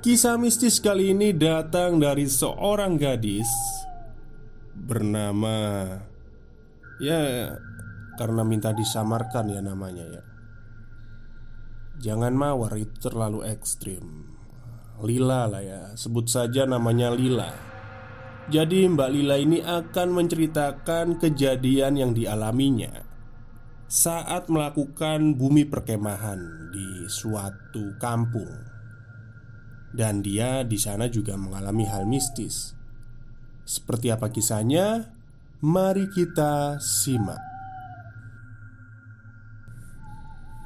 Kisah mistis kali ini datang dari seorang gadis bernama ya karena minta disamarkan ya namanya ya. Jangan mawar itu terlalu ekstrim. Lila lah ya, sebut saja namanya Lila. Jadi Mbak Lila ini akan menceritakan kejadian yang dialaminya saat melakukan bumi perkemahan di suatu kampung dan dia di sana juga mengalami hal mistis. Seperti apa kisahnya? Mari kita simak.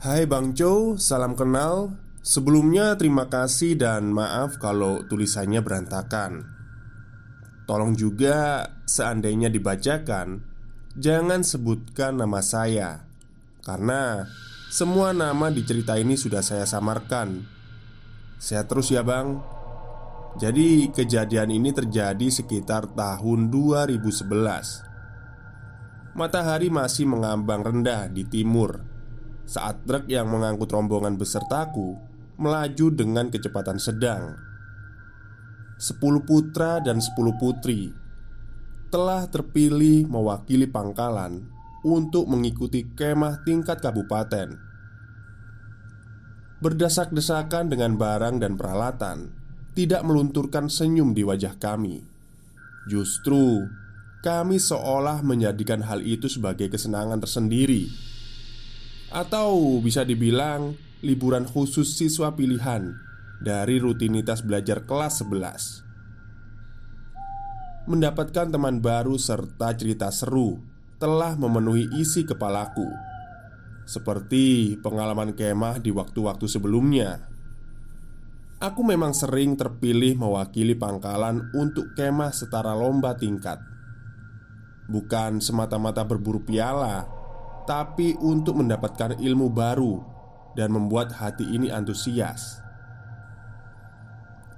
Hai Bang Chow, salam kenal. Sebelumnya terima kasih dan maaf kalau tulisannya berantakan. Tolong juga seandainya dibacakan, jangan sebutkan nama saya karena semua nama di cerita ini sudah saya samarkan Sehat terus ya bang. Jadi kejadian ini terjadi sekitar tahun 2011 Matahari masih mengambang rendah di timur. Saat truk yang mengangkut rombongan besertaku Melaju dengan kecepatan sedang. Sepuluh putra dan sepuluh putri Telah terpilih mewakili pangkalan Untuk mengikuti kemah tingkat kabupaten berdesak-desakan dengan barang dan peralatan, tidak melunturkan senyum di wajah kami. Justru kami seolah menjadikan hal itu sebagai kesenangan tersendiri, atau bisa dibilang liburan khusus siswa pilihan dari rutinitas belajar kelas 11. Mendapatkan teman baru serta cerita seru telah memenuhi isi kepalaku seperti pengalaman kemah di waktu-waktu sebelumnya. Aku memang sering terpilih mewakili pangkalan untuk kemah setara lomba tingkat. Bukan semata-mata berburu piala Tapi untuk mendapatkan ilmu baru Dan membuat hati ini antusias.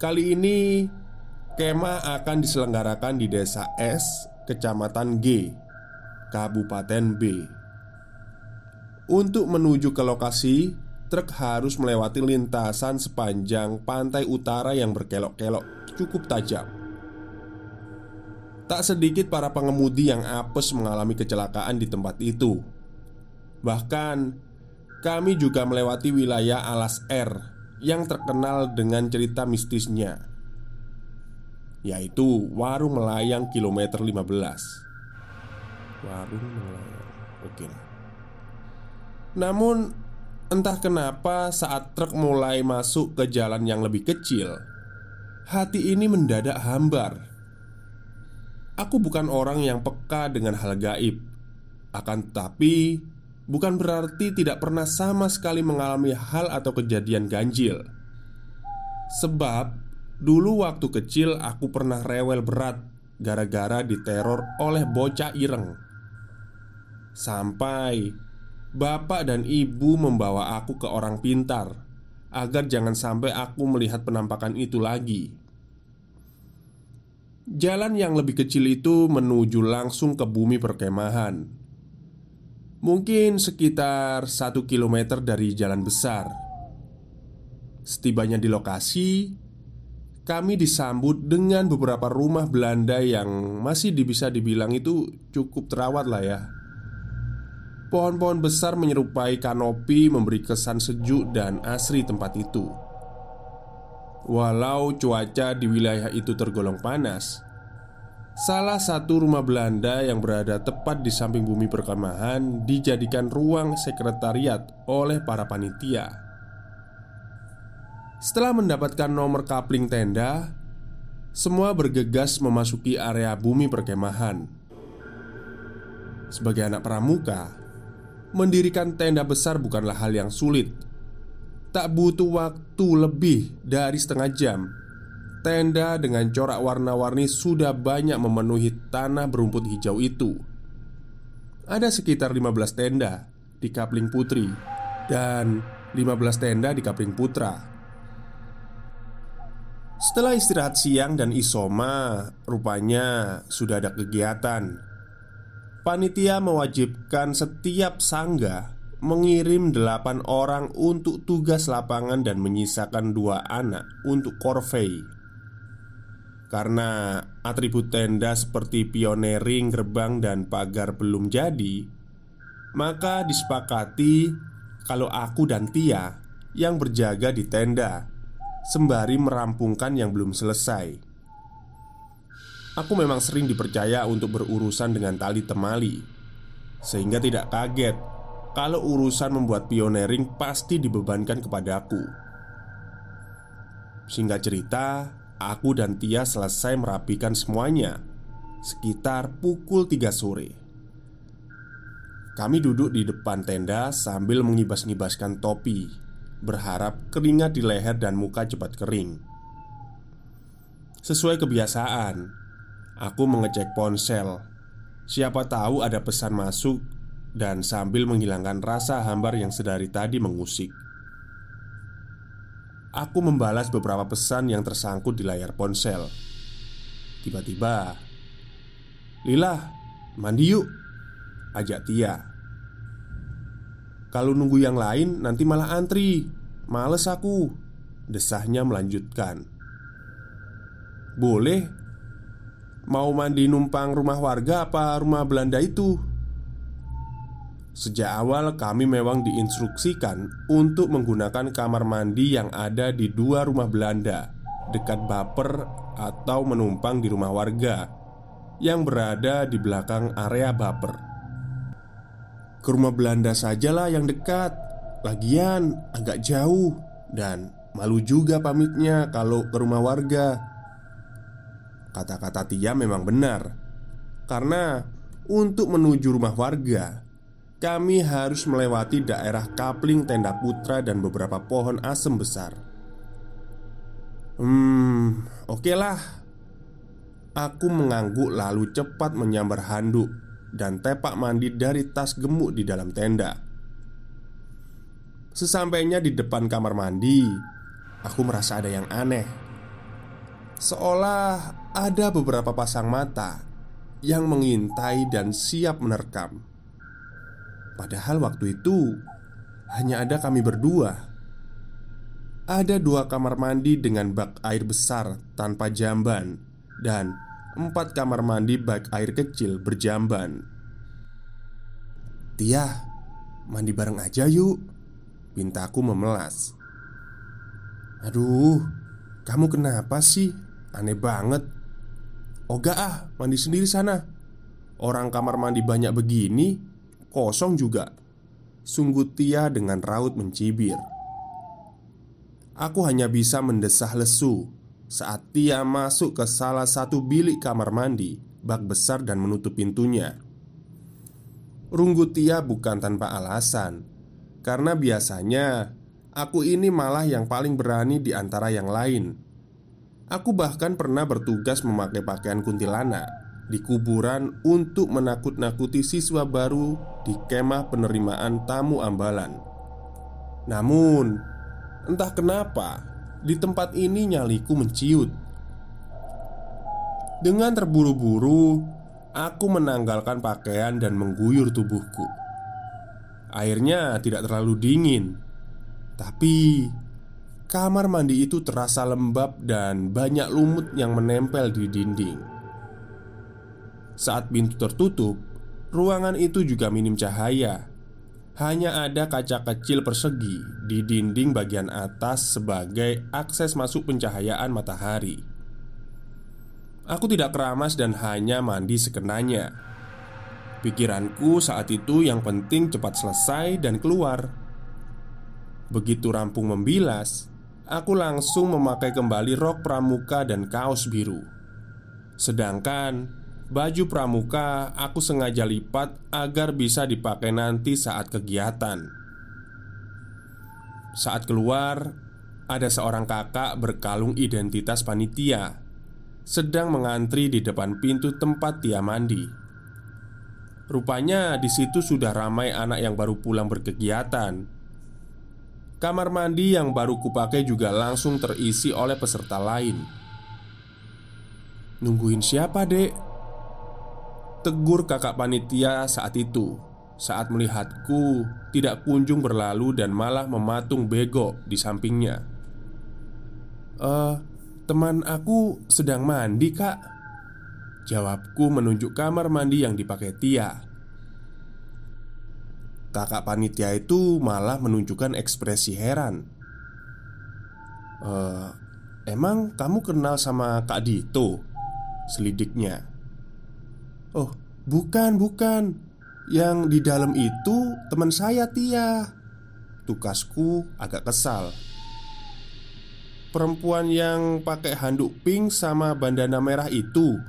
Kali ini Kemah akan diselenggarakan di desa S, kecamatan G, Kabupaten B untuk menuju ke lokasi, truk harus melewati lintasan sepanjang pantai utara yang berkelok-kelok cukup tajam. Tak sedikit para pengemudi yang apes mengalami kecelakaan di tempat itu. Bahkan, kami juga melewati wilayah Alas R yang terkenal dengan cerita mistisnya, yaitu Warung Melayang kilometer 15. Warung Melayang, oke lah. Namun, entah kenapa saat truk mulai masuk ke jalan yang lebih kecil, hati ini mendadak hambar. Aku bukan orang yang peka dengan hal gaib, akan tetapi bukan berarti tidak pernah sama sekali mengalami hal atau kejadian ganjil. Sebab dulu waktu kecil aku pernah rewel berat gara-gara diteror oleh bocah ireng Sampai bapak dan ibu membawa aku ke orang pintar agar jangan sampai aku melihat penampakan itu lagi. Jalan yang lebih kecil itu menuju langsung ke bumi perkemahan. Mungkin sekitar satu kilometer dari jalan besar. Setibanya di lokasi, kami disambut dengan beberapa rumah Belanda yang masih bisa dibilang itu cukup terawat lah ya. Pohon-pohon besar menyerupai kanopi memberi kesan sejuk dan asri tempat itu. Walau cuaca di wilayah itu tergolong panas, salah satu rumah Belanda yang berada tepat di samping bumi perkemahan dijadikan ruang sekretariat oleh para panitia. Setelah mendapatkan nomor kapling tenda, semua bergegas memasuki area bumi perkemahan. Sebagai anak pramuka, mendirikan tenda besar bukanlah hal yang sulit. Tak butuh waktu lebih dari setengah jam. Tenda dengan corak warna-warni sudah banyak memenuhi tanah berumput hijau itu. Ada sekitar 15 tenda di Kapling Putri dan 15 tenda di Kapling Putra. Setelah istirahat siang dan isoma, rupanya sudah ada kegiatan. Panitia mewajibkan setiap sangga mengirim delapan orang untuk tugas lapangan dan menyisakan dua anak untuk korvei. Karena atribut tenda seperti pionering, gerbang, dan pagar belum jadi, maka disepakati kalau aku dan Tia yang berjaga di tenda sembari merampungkan yang belum selesai. Aku memang sering dipercaya untuk berurusan dengan tali temali, sehingga tidak kaget kalau urusan membuat pionering pasti dibebankan kepadaku. Singkat cerita, aku dan Tia selesai merapikan semuanya sekitar pukul 3 sore. Kami duduk di depan tenda sambil mengibas-ngibaskan topi Berharap keringat di leher dan muka cepat kering Sesuai kebiasaan Aku mengecek ponsel. Siapa tahu ada pesan masuk Dan sambil menghilangkan rasa hambar yang sedari tadi mengusik. Aku membalas beberapa pesan yang tersangkut di layar ponsel. Tiba-tiba Lila, mandi yuk Ajak Tia. Kalau nunggu yang lain nanti malah antri. Males aku Desahnya melanjutkan. Boleh Mau mandi numpang rumah warga apa rumah Belanda itu? Sejak awal kami memang diinstruksikan untuk menggunakan kamar mandi yang ada di dua rumah Belanda Dekat baper atau menumpang di rumah warga Yang berada di belakang area baper ke rumah Belanda sajalah yang dekat Lagian agak jauh Dan malu juga pamitnya kalau ke rumah warga Kata-kata Tia memang benar Karena untuk menuju rumah warga Kami harus melewati daerah kapling tenda putra dan beberapa pohon asem besar Hmm, oke okay lah Aku mengangguk lalu cepat menyambar handuk dan tepak mandi dari tas gemuk di dalam tenda. Sesampainya di depan kamar mandi, aku merasa ada yang aneh. Seolah ada beberapa pasang mata yang mengintai dan siap menerkam. Padahal waktu itu hanya ada kami berdua. Ada dua kamar mandi dengan bak air besar tanpa jamban dan empat kamar mandi bak air kecil berjamban. Tia, mandi bareng aja yuk. Pintaku memelas. Aduh, kamu kenapa sih? Aneh banget. Oga ah, mandi sendiri sana. Orang kamar mandi banyak begini, kosong juga. Sungguh Tia dengan raut mencibir. Aku hanya bisa mendesah lesu saat Tia masuk ke salah satu bilik kamar mandi, bak besar dan menutup pintunya. Runggu Tia bukan tanpa alasan, karena biasanya aku ini malah yang paling berani di antara yang lain. Aku bahkan pernah bertugas memakai pakaian kuntilanak di kuburan untuk menakut-nakuti siswa baru di kemah penerimaan tamu ambalan. Namun, entah kenapa di tempat ini nyaliku menciut. Dengan terburu-buru, aku menanggalkan pakaian dan mengguyur tubuhku. Airnya tidak terlalu dingin, tapi kamar mandi itu terasa lembab dan banyak lumut yang menempel di dinding. Saat pintu tertutup, ruangan itu juga minim cahaya. Hanya ada kaca kecil persegi di dinding bagian atas sebagai akses masuk pencahayaan matahari. Aku tidak keramas dan hanya mandi sekenanya. Pikiranku saat itu yang penting cepat selesai dan keluar. Begitu rampung membilas, aku langsung memakai kembali rok pramuka dan kaos biru. Sedangkan Baju pramuka aku sengaja lipat agar bisa dipakai nanti saat kegiatan. Saat keluar, ada seorang kakak berkalung identitas panitia sedang mengantri di depan pintu tempat dia mandi. Rupanya di situ sudah ramai anak yang baru pulang berkegiatan. Kamar mandi yang baru kupakai juga langsung terisi oleh peserta lain. Nungguin siapa, Dek? Tegur kakak panitia saat itu Saat melihatku tidak kunjung berlalu dan malah mematung bego di sampingnya Eh, teman aku sedang mandi kak Jawabku menunjuk kamar mandi yang dipakai Tia Kakak panitia itu malah menunjukkan ekspresi heran Eh, emang kamu kenal sama Kak Dito? Selidiknya Oh, bukan, bukan. Yang di dalam itu teman saya Tia. Tukasku agak kesal. Perempuan yang pakai handuk pink sama bandana merah itu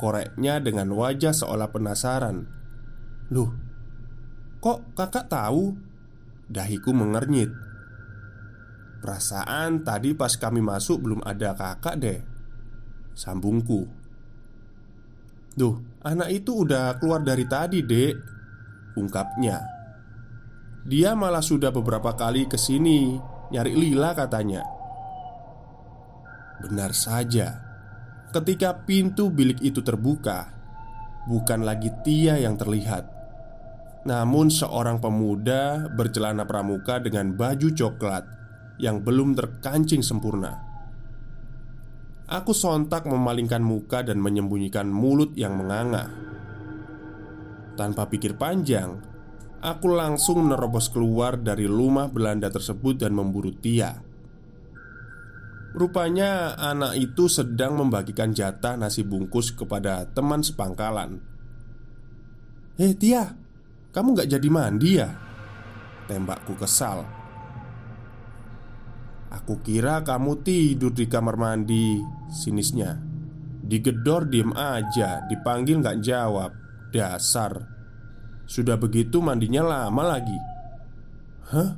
Koreknya dengan wajah seolah penasaran Loh, kok kakak tahu? Dahiku mengernyit. Perasaan tadi pas kami masuk belum ada kakak deh. Sambungku. Duh, anak itu udah keluar dari tadi, dek Ungkapnya. Dia malah sudah beberapa kali ke sini Nyari Lila katanya. Benar saja. Ketika pintu bilik itu terbuka Bukan lagi Tia yang terlihat Namun seorang pemuda bercelana pramuka dengan baju coklat Yang belum terkancing sempurna Aku sontak memalingkan muka dan menyembunyikan mulut yang menganga. Tanpa pikir panjang, aku langsung menerobos keluar dari rumah Belanda tersebut dan memburu Tia. Rupanya anak itu sedang membagikan jatah nasi bungkus kepada teman sepangkalan. "Hei Tia, kamu gak jadi mandi ya?" Tembakku kesal. Aku kira kamu tidur di kamar mandi Sinisnya Digedor diem aja Dipanggil nggak jawab Dasar Sudah begitu mandinya lama lagi Hah?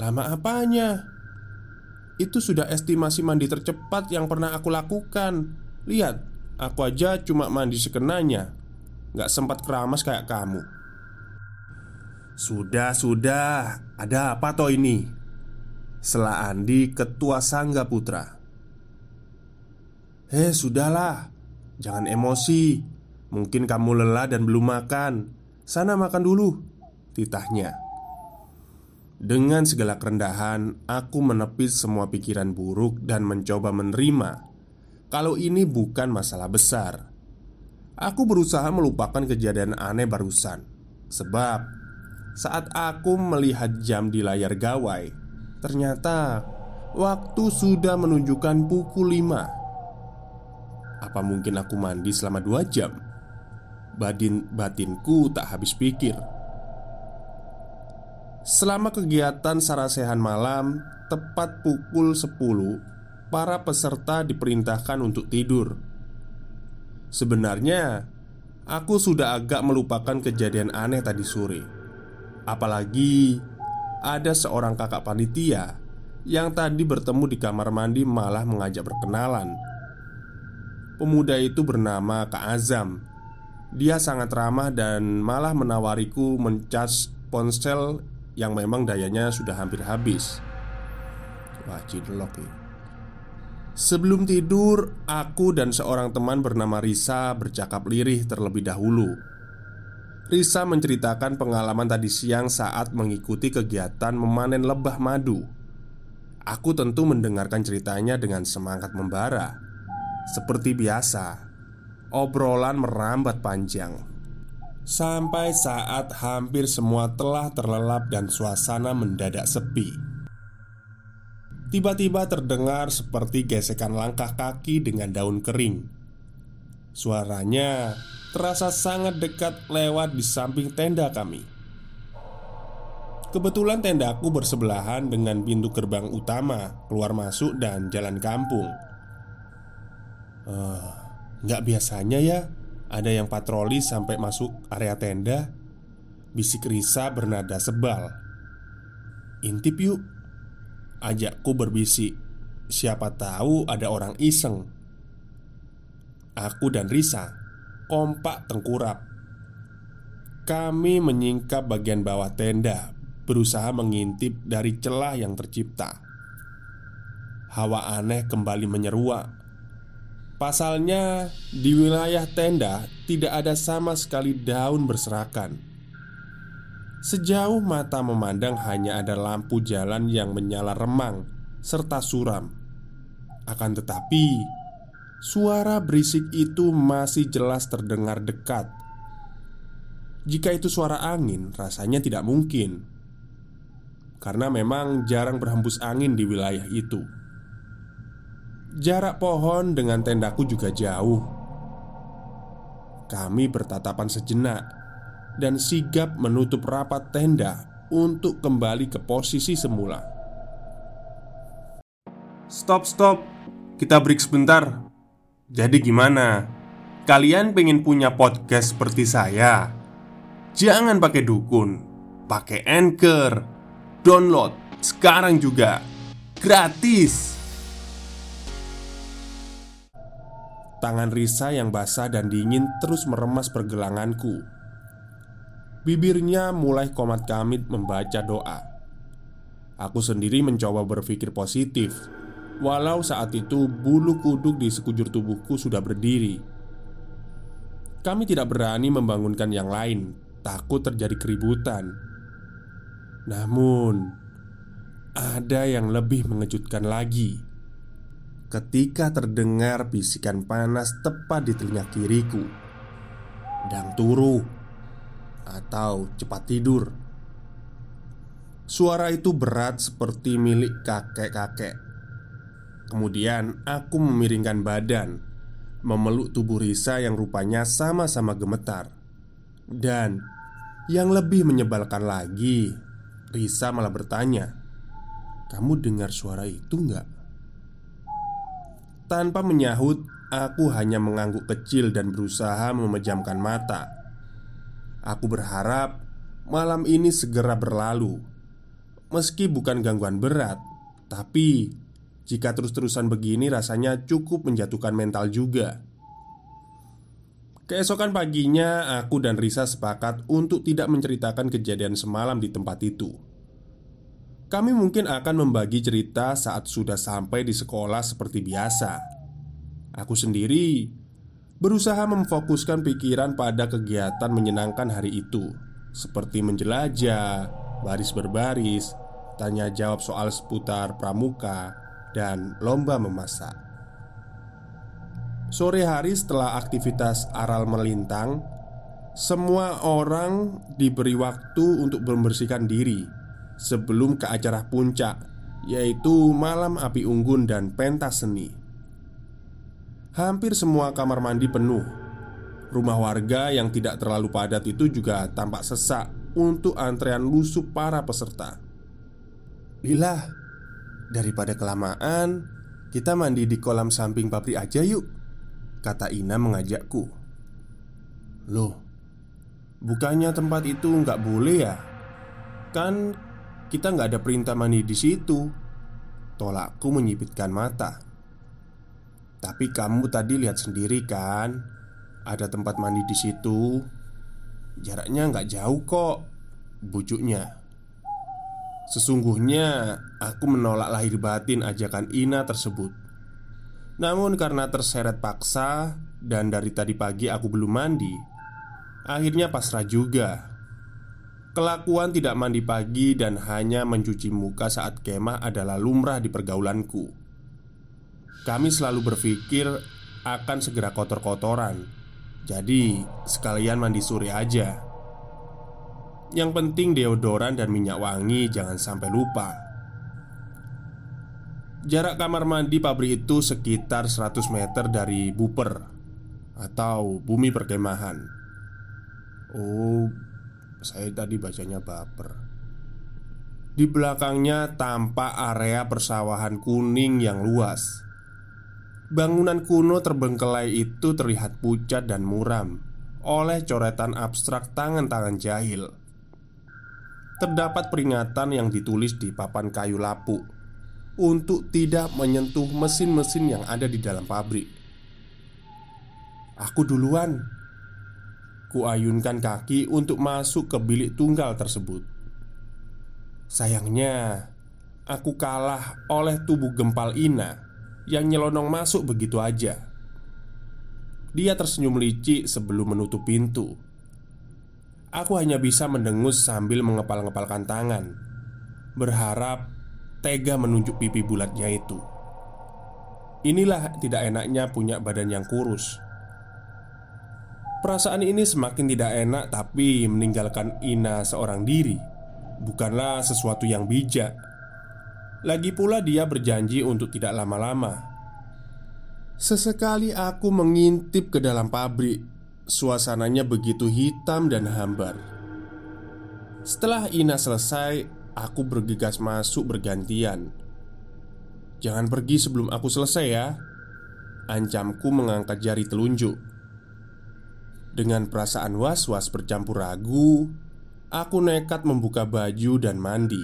Lama apanya? Itu sudah estimasi mandi tercepat yang pernah aku lakukan Lihat, aku aja cuma mandi sekenanya Gak sempat keramas kayak kamu. Sudah, sudah. Ada apa toh ini? Sela Andi ketua Sangga Putra. Hei sudahlah. Jangan emosi. Mungkin kamu lelah dan belum makan. Sana makan dulu Titahnya. Dengan segala kerendahan Aku menepis semua pikiran buruk Dan mencoba menerima Kalau ini bukan masalah besar Aku berusaha melupakan kejadian aneh barusan. Sebab Saat aku melihat jam di layar gawai Ternyata waktu sudah menunjukkan pukul 5 Apa mungkin aku mandi selama dua jam? Badin batinku tak habis pikir. Selama kegiatan sarasehan malam Tepat pukul 10 Para peserta diperintahkan untuk tidur Sebenarnya Aku sudah agak melupakan kejadian aneh tadi sore. Apalagi ada seorang kakak panitia yang tadi bertemu di kamar mandi malah mengajak berkenalan. Pemuda itu bernama Kak Azam. Dia sangat ramah dan malah menawariku mencas ponsel yang memang dayanya sudah hampir habis. Wah cinlok ya Sebelum tidur, aku dan seorang teman bernama Risa bercakap lirih terlebih dahulu. Risa menceritakan pengalaman tadi siang saat mengikuti kegiatan memanen lebah madu. Aku tentu mendengarkan ceritanya dengan semangat membara. Seperti biasa, obrolan merambat panjang. Sampai saat hampir semua telah terlelap dan suasana mendadak sepi. Tiba-tiba terdengar seperti gesekan langkah kaki dengan daun kering. Suaranya terasa sangat dekat lewat di samping tenda kami. Kebetulan tendaku bersebelahan dengan pintu gerbang utama, keluar masuk dan jalan kampung. Uh, nggak biasanya ya ada yang patroli sampai masuk area tenda. Bisik Risa bernada sebal. Intip yuk, Ajakku berbisik Siapa tahu ada orang iseng. Aku dan Risa Kompak tengkurap. Kami menyingkap bagian bawah tenda Berusaha mengintip dari celah yang tercipta. Hawa aneh kembali menyeruak. Pasalnya, di wilayah tenda tidak ada sama sekali daun berserakan. Sejauh mata memandang hanya ada lampu jalan yang menyala remang serta suram. Akan tetapi, suara berisik itu masih jelas terdengar dekat. Jika itu suara angin, rasanya tidak mungkin, karena memang jarang berhembus angin di wilayah itu. Jarak pohon dengan tendaku juga jauh. Kami bertatapan sejenak dan sigap menutup rapat tenda untuk kembali ke posisi semula. Stop, stop, kita break sebentar. Jadi, gimana? Kalian pengen punya podcast seperti saya? Jangan pakai dukun, pakai anchor, download sekarang juga gratis. Tangan Risa yang basah dan dingin terus meremas pergelanganku Bibirnya mulai komat kamit membaca doa. Aku sendiri mencoba berpikir positif. Walau saat itu bulu kuduk di sekujur tubuhku sudah berdiri. Kami tidak berani membangunkan yang lain. Takut terjadi keributan. Namun Ada yang lebih mengejutkan lagi. Ketika terdengar bisikan panas tepat di telinga kiriku. Dang turu atau cepat tidur. Suara itu berat seperti milik kakek-kakek. Kemudian aku memiringkan badan, memeluk tubuh Risa yang rupanya sama-sama gemetar. Dan yang lebih menyebalkan lagi, Risa malah bertanya, "Kamu dengar suara itu enggak?" Tanpa menyahut, aku hanya mengangguk kecil dan berusaha memejamkan mata. Aku berharap malam ini segera berlalu. Meski bukan gangguan berat, tapi jika terus-terusan begini rasanya cukup menjatuhkan mental juga. Keesokan paginya, aku dan Risa sepakat untuk tidak menceritakan kejadian semalam di tempat itu. Kami mungkin akan membagi cerita saat sudah sampai di sekolah seperti biasa. Aku sendiri berusaha memfokuskan pikiran pada kegiatan menyenangkan hari itu, seperti menjelajah, baris berbaris, tanya jawab soal seputar pramuka, dan lomba memasak. Sore hari setelah aktivitas aral melintang, semua orang diberi waktu untuk membersihkan diri sebelum ke acara puncak, yaitu malam api unggun dan pentas seni. Hampir semua kamar mandi penuh. Rumah warga yang tidak terlalu padat itu juga tampak sesak untuk antrean lusuh para peserta. Lila, daripada kelamaan, kita mandi di kolam samping pabrik aja yuk Kata Ina mengajakku Loh, bukannya tempat itu nggak boleh ya? Kan kita nggak ada perintah mandi di situ Tolakku menyipitkan mata Tapi kamu tadi lihat sendiri kan, ada tempat mandi di situ. Jaraknya nggak jauh kok, bujuknya. Sesungguhnya aku menolak lahir batin ajakan Ina tersebut. Namun karena terseret paksa dan dari tadi pagi aku belum mandi, akhirnya pasrah juga. Kelakuan tidak mandi pagi dan hanya mencuci muka saat kemah adalah lumrah di pergaulanku. Kami selalu berpikir akan segera kotor-kotoran, jadi sekalian mandi sore aja. Yang penting deodoran dan minyak wangi jangan sampai lupa. Jarak kamar mandi pabrik itu sekitar 100 meter dari buper atau bumi perkemahan. Oh, saya tadi bacanya baper Di belakangnya tampak area persawahan kuning yang luas Bangunan kuno terbengkelai itu terlihat pucat dan muram Oleh coretan abstrak tangan-tangan jahil. Terdapat peringatan yang ditulis di papan kayu lapuk Untuk tidak menyentuh mesin-mesin yang ada di dalam pabrik. Aku duluan. Kuayunkan kaki untuk masuk ke bilik tunggal tersebut. Sayangnya, aku kalah oleh tubuh gempal Ina yang nyelonong masuk begitu aja. Dia tersenyum licik sebelum menutup pintu. Aku hanya bisa mendengus sambil mengepal-ngepalkan tangan, berharap tega menunjuk pipi bulatnya itu. Inilah tidak enaknya punya badan yang kurus Perasaan ini semakin tidak enak, tapi meninggalkan Ina seorang diri bukanlah sesuatu yang bijak. Lagi pula, dia berjanji untuk tidak lama-lama. Sesekali aku mengintip ke dalam pabrik, suasananya begitu hitam dan hambar. Setelah Ina selesai, aku bergegas masuk bergantian. "Jangan pergi sebelum aku selesai, ya," ancamku mengangkat jari telunjuk. Dengan perasaan was-was bercampur ragu, aku nekat membuka baju dan mandi.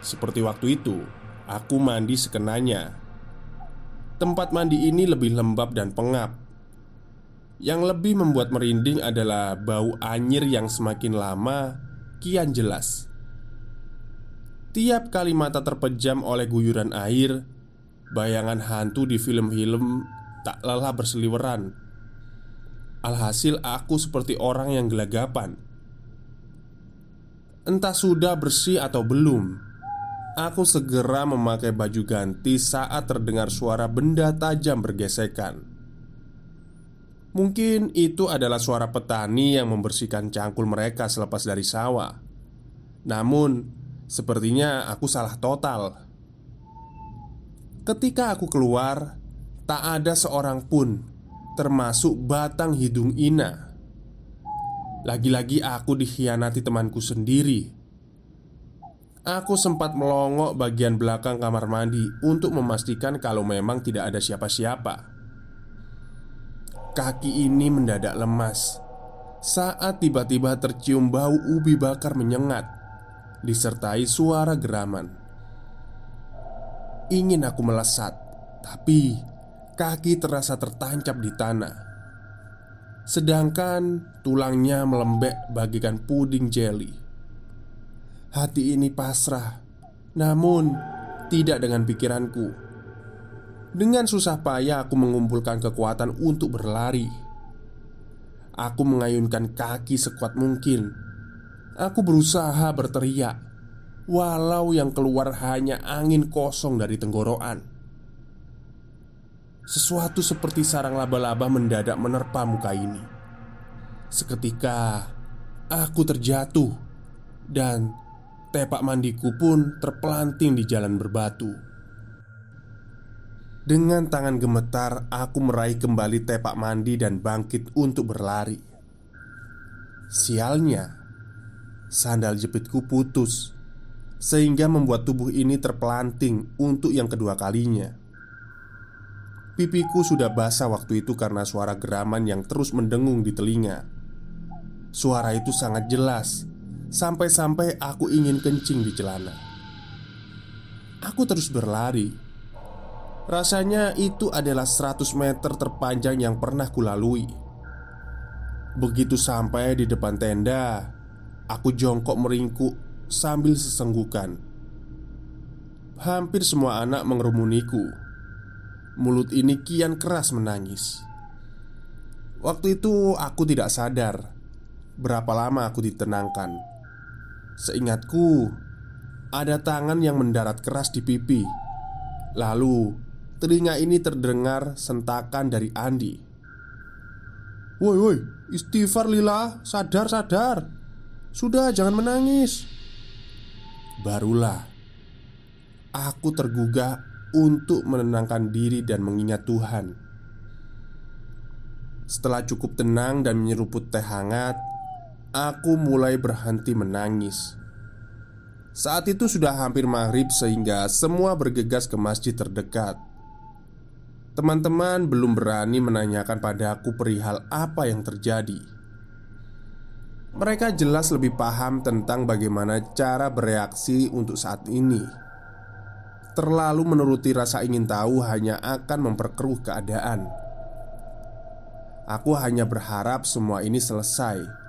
Seperti waktu itu, aku mandi sekenanya. Tempat mandi ini lebih lembab dan pengap. Yang lebih membuat merinding adalah bau anyir yang semakin lama kian jelas. Tiap kali mata terpejam oleh guyuran air, bayangan hantu di film-film tak lelah berseliweran Alhasil aku seperti orang yang gelagapan Entah sudah bersih atau belum Aku segera memakai baju ganti saat terdengar suara benda tajam bergesekan Mungkin itu adalah suara petani yang membersihkan cangkul mereka selepas dari sawah Namun, sepertinya aku salah total Ketika aku keluar, tak ada seorang pun termasuk batang hidung Ina. Lagi-lagi aku dikhianati temanku sendiri. Aku sempat melongok bagian belakang kamar mandi untuk memastikan kalau memang tidak ada siapa-siapa. Kaki ini mendadak lemas saat tiba-tiba tercium bau ubi bakar menyengat, disertai suara geraman. Ingin aku melesat, tapi kaki terasa tertancap di tanah Sedangkan tulangnya melembek bagikan puding jelly Hati ini pasrah Namun tidak dengan pikiranku. Dengan susah payah aku mengumpulkan kekuatan untuk berlari. Aku mengayunkan kaki sekuat mungkin. Aku berusaha berteriak Walau yang keluar hanya angin kosong dari tenggorokan. Sesuatu seperti sarang laba-laba mendadak menerpa muka ini. Seketika aku terjatuh dan tepak mandiku pun terpelanting di jalan berbatu. Dengan tangan gemetar, aku meraih kembali tepak mandi dan bangkit untuk berlari. Sialnya, sandal jepitku putus sehingga membuat tubuh ini terpelanting untuk yang kedua kalinya. Pipiku sudah basah waktu itu karena suara geraman yang terus mendengung di telinga. Suara itu sangat jelas, sampai-sampai aku ingin kencing di celana. Aku terus berlari. Rasanya itu adalah 100 meter terpanjang yang pernah kulalui. Begitu sampai di depan tenda Aku jongkok meringkuk sambil sesenggukan. Hampir semua anak mengerumuniku. Mulut ini kian keras menangis. Waktu itu aku tidak sadar Berapa lama aku ditenangkan Seingatku Ada tangan yang mendarat keras di pipi. Lalu Telinga ini terdengar sentakan dari Andi. Woi woi Istighfar lila. Sadar sadar. Sudah jangan menangis. Barulah Aku tergugah untuk menenangkan diri dan mengingat Tuhan. Setelah cukup tenang dan menyeruput teh hangat Aku mulai berhenti menangis Saat itu sudah hampir maghrib sehingga semua bergegas ke masjid terdekat Teman-teman belum berani menanyakan padaku perihal apa yang terjadi. Mereka jelas lebih paham tentang bagaimana cara bereaksi untuk saat ini. Terlalu menuruti rasa ingin tahu hanya akan memperkeruh keadaan. Aku hanya berharap semua ini selesai.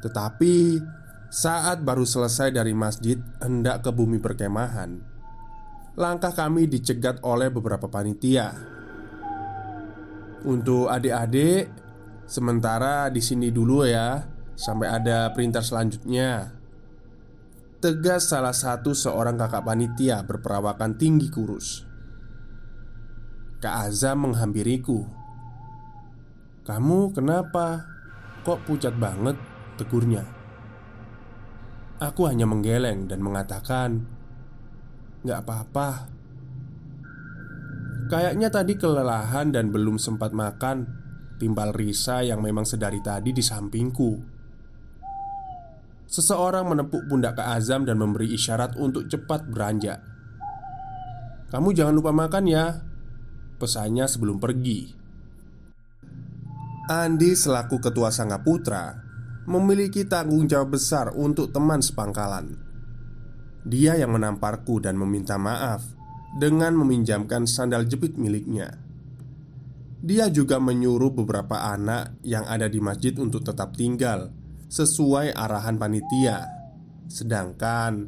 Tetapi saat baru selesai dari masjid hendak ke bumi perkemahan, langkah kami dicegat oleh beberapa panitia untuk adik-adik, sementara di sini dulu ya, sampai ada perintah selanjutnya. Tegas salah satu seorang kakak panitia berperawakan tinggi kurus. Kak Azam menghampiriku. "Kamu kenapa? Kok pucat banget?" Tegurnya. Aku hanya menggeleng dan mengatakan, "Gak apa-apa, Kayaknya tadi kelelahan dan belum sempat makan Timbal Risa yang memang sedari tadi di sampingku. Seseorang menepuk pundak Kak Azam dan memberi isyarat untuk cepat beranjak. Kamu jangan lupa makan ya Pesannya sebelum pergi. Andi selaku ketua Sangga Putra Memiliki tanggung jawab besar untuk teman sepangkalan Dia yang menamparku dan meminta maaf dengan meminjamkan sandal jepit miliknya. Dia juga menyuruh beberapa anak yang ada di masjid untuk tetap tinggal sesuai arahan panitia, sedangkan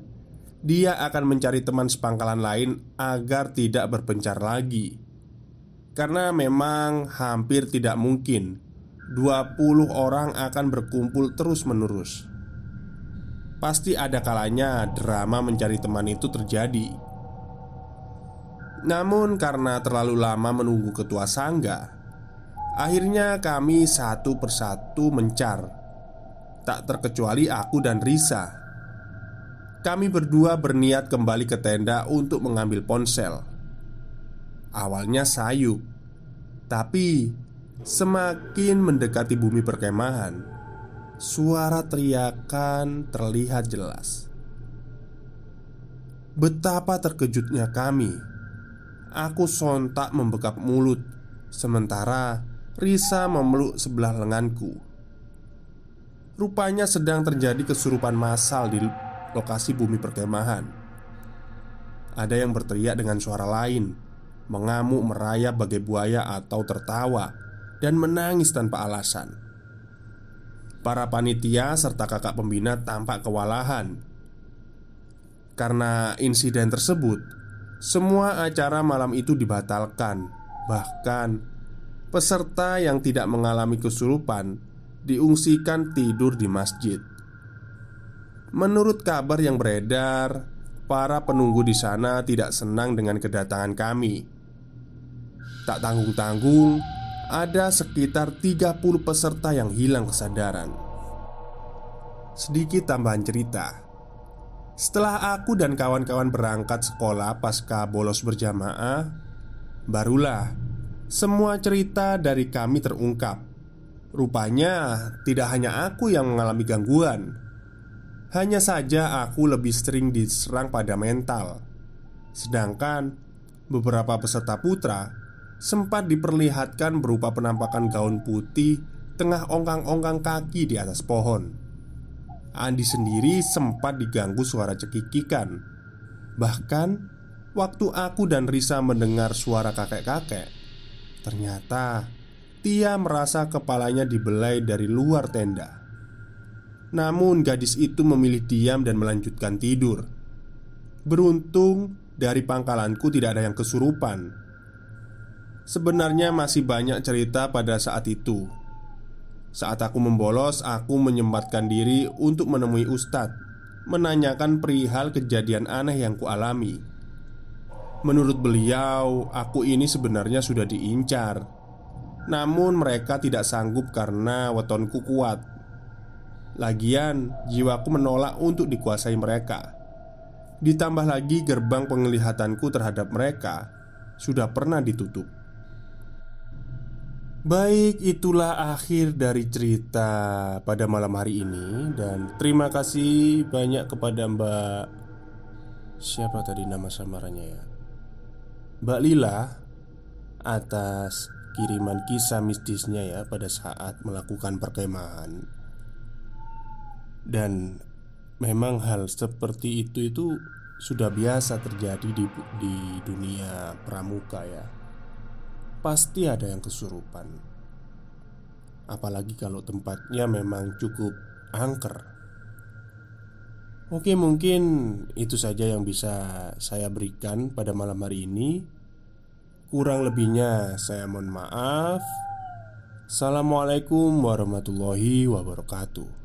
dia akan mencari teman sepangkalan lain agar tidak berpencar lagi. Karena memang hampir tidak mungkin 20 orang akan berkumpul terus-menerus. Pasti ada kalanya drama mencari teman itu terjadi. Namun karena terlalu lama menunggu ketua sangga Akhirnya kami satu persatu mencar. Tak terkecuali aku dan Risa. Kami berdua berniat kembali ke tenda untuk mengambil ponsel. Awalnya sayup Tapi semakin mendekati bumi perkemahan Suara teriakan terlihat jelas. Betapa terkejutnya kami. Aku sontak membekap mulut Sementara Risa memeluk sebelah lenganku. Rupanya sedang terjadi kesurupan massal di lokasi bumi perkemahan. Ada yang berteriak dengan suara lain Mengamuk merayap bagai buaya atau tertawa Dan menangis tanpa alasan Para panitia serta kakak pembina tampak kewalahan Karena insiden tersebut semua acara malam itu dibatalkan. Bahkan peserta yang tidak mengalami kesurupan diungsikan tidur di masjid. Menurut kabar yang beredar, para penunggu di sana tidak senang dengan kedatangan kami. Tak tanggung-tanggung, ada sekitar 30 peserta yang hilang kesadaran. Sedikit tambahan cerita. Setelah aku dan kawan-kawan berangkat sekolah pasca bolos berjamaah Barulah semua cerita dari kami terungkap Rupanya tidak hanya aku yang mengalami gangguan Hanya saja aku lebih sering diserang pada mental Sedangkan beberapa peserta putra Sempat diperlihatkan berupa penampakan gaun putih Tengah ongkang-ongkang kaki di atas pohon Andi sendiri sempat diganggu suara cekikikan Bahkan Waktu aku dan Risa mendengar suara kakek-kakek, ternyata Tia merasa kepalanya dibelai dari luar tenda. Namun, gadis itu memilih diam dan melanjutkan tidur. Beruntung, dari pangkalanku tidak ada yang kesurupan. Sebenarnya, masih banyak cerita pada saat itu. Saat aku membolos, aku menyempatkan diri untuk menemui Ustadz, menanyakan perihal kejadian aneh yang kualami. Menurut beliau, aku ini sebenarnya sudah diincar namun mereka tidak sanggup karena wetonku kuat Lagian jiwaku menolak untuk dikuasai mereka Ditambah lagi gerbang penglihatanku terhadap mereka Sudah pernah ditutup Baik, itulah akhir dari cerita pada malam hari ini. Dan terima kasih banyak kepada Mbak Siapa tadi nama samarannya ya? Mbak Lila Atas kiriman kisah mistisnya ya pada saat melakukan perkemahan. Dan memang hal seperti itu itu sudah biasa terjadi di, di dunia pramuka ya Pasti ada yang kesurupan. Apalagi kalau tempatnya memang cukup angker. Oke mungkin itu saja yang bisa saya berikan pada malam hari ini. Kurang lebihnya saya mohon maaf. Assalamualaikum warahmatullahi wabarakatuh